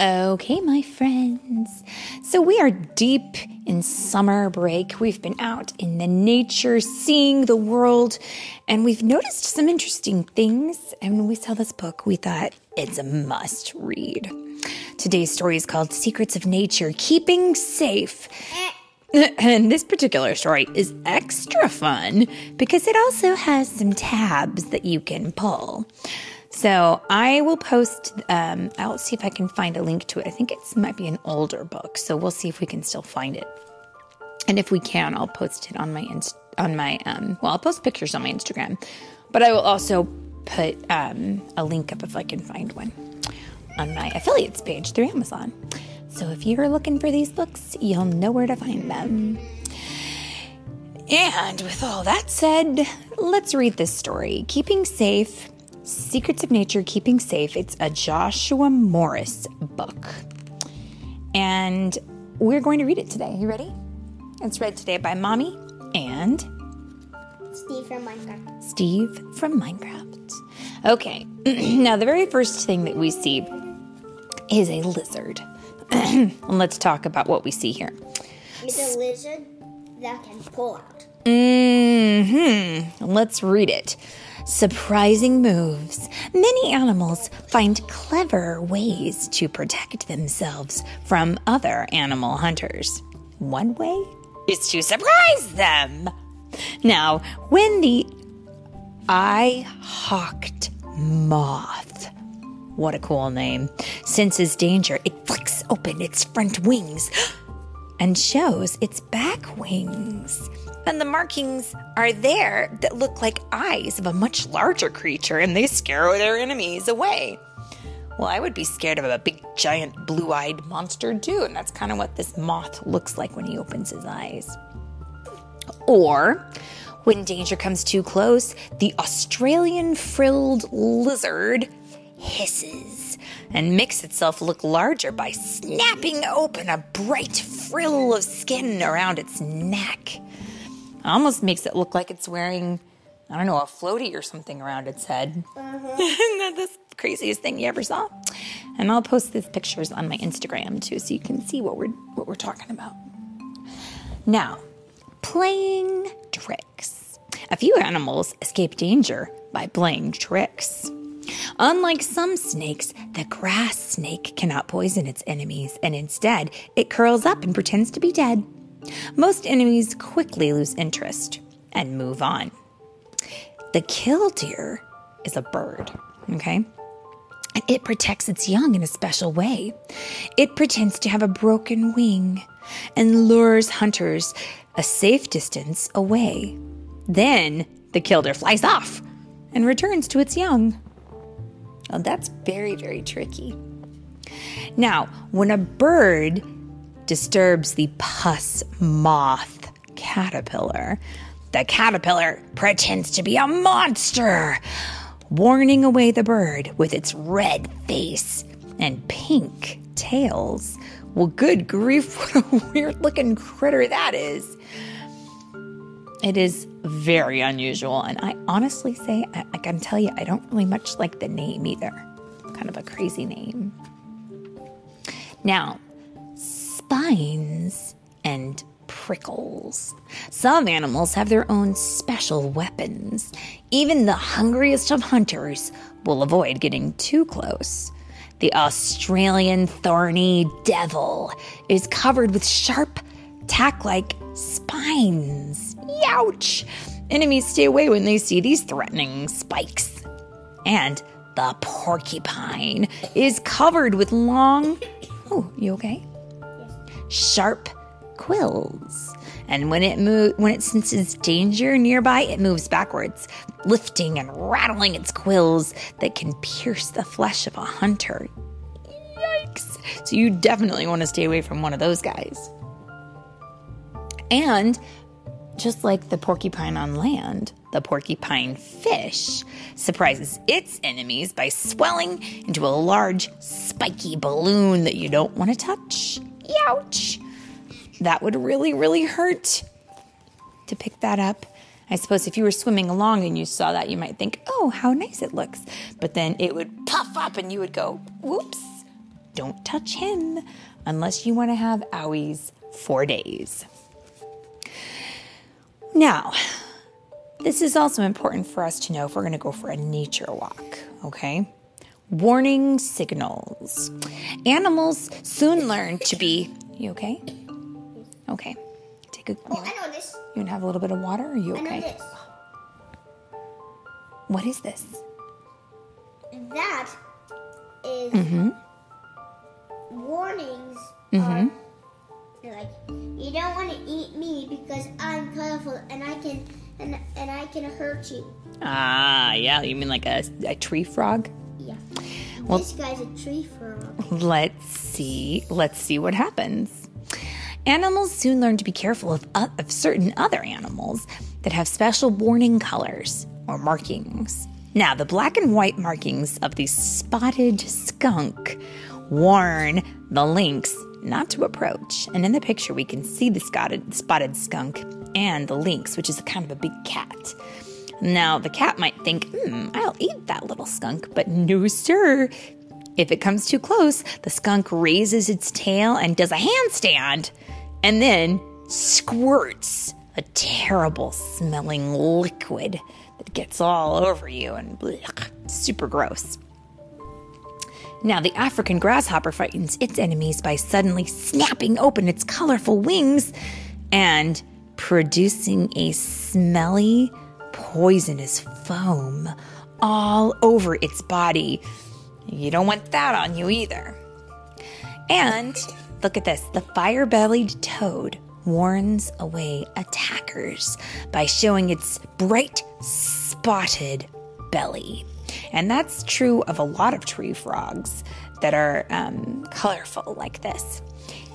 Okay, my friends. So we are deep in summer break. We've been out in the nature, seeing the world, and we've noticed some interesting things. And when we saw this book, we thought it's a must read. Today's story is called Secrets of Nature Keeping Safe. And this particular story is extra fun because it also has some tabs that you can pull. So I will post. Um, I'll see if I can find a link to it. I think it might be an older book, so we'll see if we can still find it. And if we can, I'll post it on my inst- on my um. Well, I'll post pictures on my Instagram, but I will also put um, a link up if I can find one on my affiliates page through Amazon. So if you're looking for these books, you'll know where to find them. And with all that said, let's read this story. Keeping Safe Secrets of Nature Keeping Safe. It's a Joshua Morris book. And we're going to read it today. You ready? It's read today by Mommy and Steve from Minecraft. Steve from Minecraft. Okay, now the very first thing that we see is a lizard. and let's talk about what we see here. It's a lizard that can pull out. Mm-hmm. Let's read it. Surprising moves. Many animals find clever ways to protect themselves from other animal hunters. One way is to surprise them. Now, when the eyed hawk moth, what a cool name, senses danger, it flicks open its front wings and shows its back wings and the markings are there that look like eyes of a much larger creature and they scare their enemies away. Well, I would be scared of a big, giant, blue eyed monster too, and that's kind of what this moth looks like when he opens his eyes. Or, when danger comes too close, the Australian frilled lizard hisses and makes itself look larger by snapping open a bright frill of skin around its neck almost makes it look like it's wearing, I don't know, a floaty or something around its head. Uh-huh. Isn't that the craziest thing you ever saw? And I'll post these pictures on my Instagram too, so you can see what we're what we're talking about. Now, playing tricks. A few animals escape danger by playing tricks. Unlike some snakes, the grass snake cannot poison its enemies, and instead it curls up and pretends to be dead. Most enemies quickly lose interest and move on. The killdeer is a bird, okay? And it protects its young in a special way. It pretends to have a broken wing and lures hunters a safe distance away. Then the killdeer flies off and returns to its young. Well, that's very, very tricky. Now, when a bird disturbs the pus moth caterpillar. The caterpillar pretends to be a monster, warning away the bird with its red face and pink tails. Well, good grief, what a weird looking critter that is. It is very unusual, and I honestly say, I, I can tell you, I don't really much like the name either. Kind of a crazy name. Now, spines and prickles. Some animals have their own special weapons. Even the hungriest of hunters will avoid getting too close. The Australian thorny devil is covered with sharp, tack like spines. Youch! Enemies stay away when they see these threatening spikes. And the porcupine is covered with long. Oh, you okay? sharp quills. And when it move, when it senses danger nearby, it moves backwards, lifting and rattling its quills that can pierce the flesh of a hunter. Yikes! So you definitely want to stay away from one of those guys. And just like the porcupine on land, the porcupine fish surprises its enemies by swelling into a large, spiky balloon that you don't want to touch. Ouch! That would really, really hurt to pick that up. I suppose if you were swimming along and you saw that, you might think, oh, how nice it looks. But then it would puff up and you would go, whoops, don't touch him unless you want to have owies for days. Now, this is also important for us to know if we're going to go for a nature walk, okay? Warning signals. Animals soon learn to be. You okay? Okay. Take a. Oh, I know this. You want to have a little bit of water? Are you I know okay? this. What is this? That is Mm-hmm. warnings. Mhm. Don't want to eat me because I'm colorful and I can and and I can hurt you. Ah, yeah. You mean like a, a tree frog? Yeah. Well- this guy's a tree frog. Let's see. Let's see what happens. Animals soon learn to be careful of, uh, of certain other animals that have special warning colors or markings. Now, the black and white markings of the spotted skunk warn the lynx not to approach. And in the picture, we can see the spotted, skunk and the lynx, which is kind of a big cat. Now, the cat might think, hmm, I'll eat that little skunk, but no, sir. If it comes too close, the skunk raises its tail and does a handstand and then squirts a terrible smelling liquid that gets all over you and blech, super gross. Now, the African grasshopper frightens its enemies by suddenly snapping open its colorful wings and producing a smelly, poisonous foam all over its body. You don't want that on you either. And look at this the fire bellied toad warns away attackers by showing its bright, spotted belly. And that's true of a lot of tree frogs that are um, colorful like this.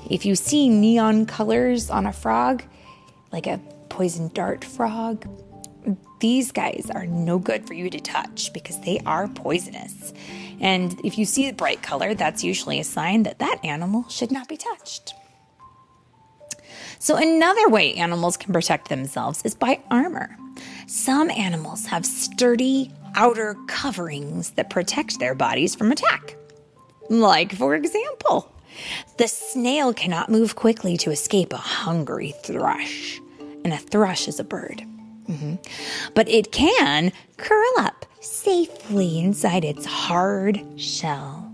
If you see neon colors on a frog, like a poison dart frog, these guys are no good for you to touch because they are poisonous. And if you see a bright color, that's usually a sign that that animal should not be touched. So, another way animals can protect themselves is by armor. Some animals have sturdy outer coverings that protect their bodies from attack. Like, for example, the snail cannot move quickly to escape a hungry thrush, and a thrush is a bird. Mhm. But it can curl up safely inside its hard shell.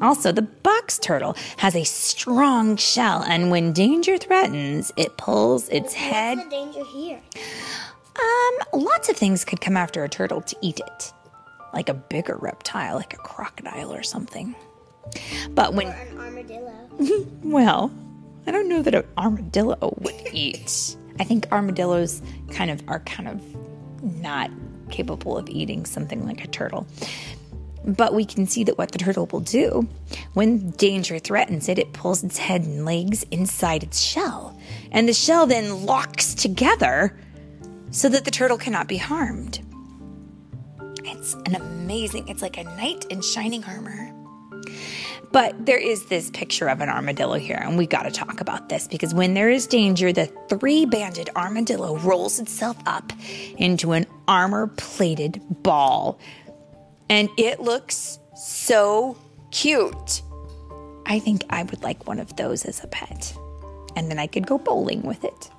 Also, the box turtle has a strong shell, and when danger threatens, it pulls its head. What's the danger here? Um, lots of things could come after a turtle to eat it, like a bigger reptile, like a crocodile or something. But when Or an armadillo. well, I don't know that an armadillo would eat. I think armadillos kind of are kind of not capable of eating something like a turtle. But we can see that what the turtle will do when danger threatens it, it pulls its head and legs inside its shell. And the shell then locks together so that the turtle cannot be harmed. It's an amazing, it's like a knight in shining armor. But there is this picture of an armadillo here, and we got to talk about this because when there is danger, the three banded armadillo rolls itself up into an armor plated ball. And it looks so cute. I think I would like one of those as a pet. And then I could go bowling with it.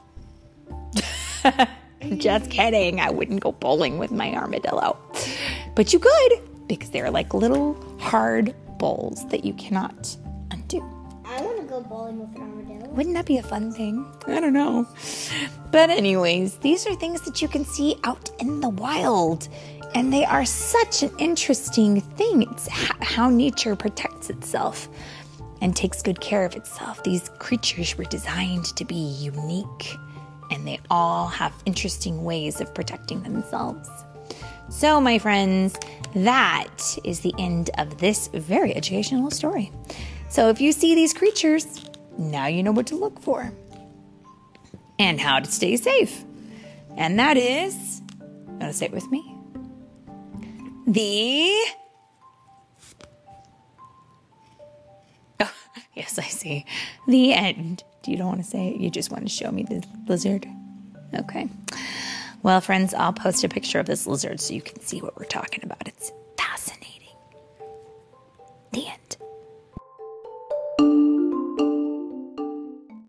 Just kidding. I wouldn't go bowling with my armadillo. But you could because they're like little hard bowls that you cannot undo. I want to go bowling with an armadillo. Wouldn't that be a fun thing? I don't know. But, anyways, these are things that you can see out in the wild. And they are such an interesting thing. It's how nature protects itself and takes good care of itself. These creatures were designed to be unique, and they all have interesting ways of protecting themselves. So, my friends, that is the end of this very educational story. So, if you see these creatures, now you know what to look for and how to stay safe. And that is, you want to say it with me? The. Oh, yes, I see. The end. You don't want to say it? You just want to show me the lizard? Okay. Well, friends, I'll post a picture of this lizard so you can see what we're talking about. It's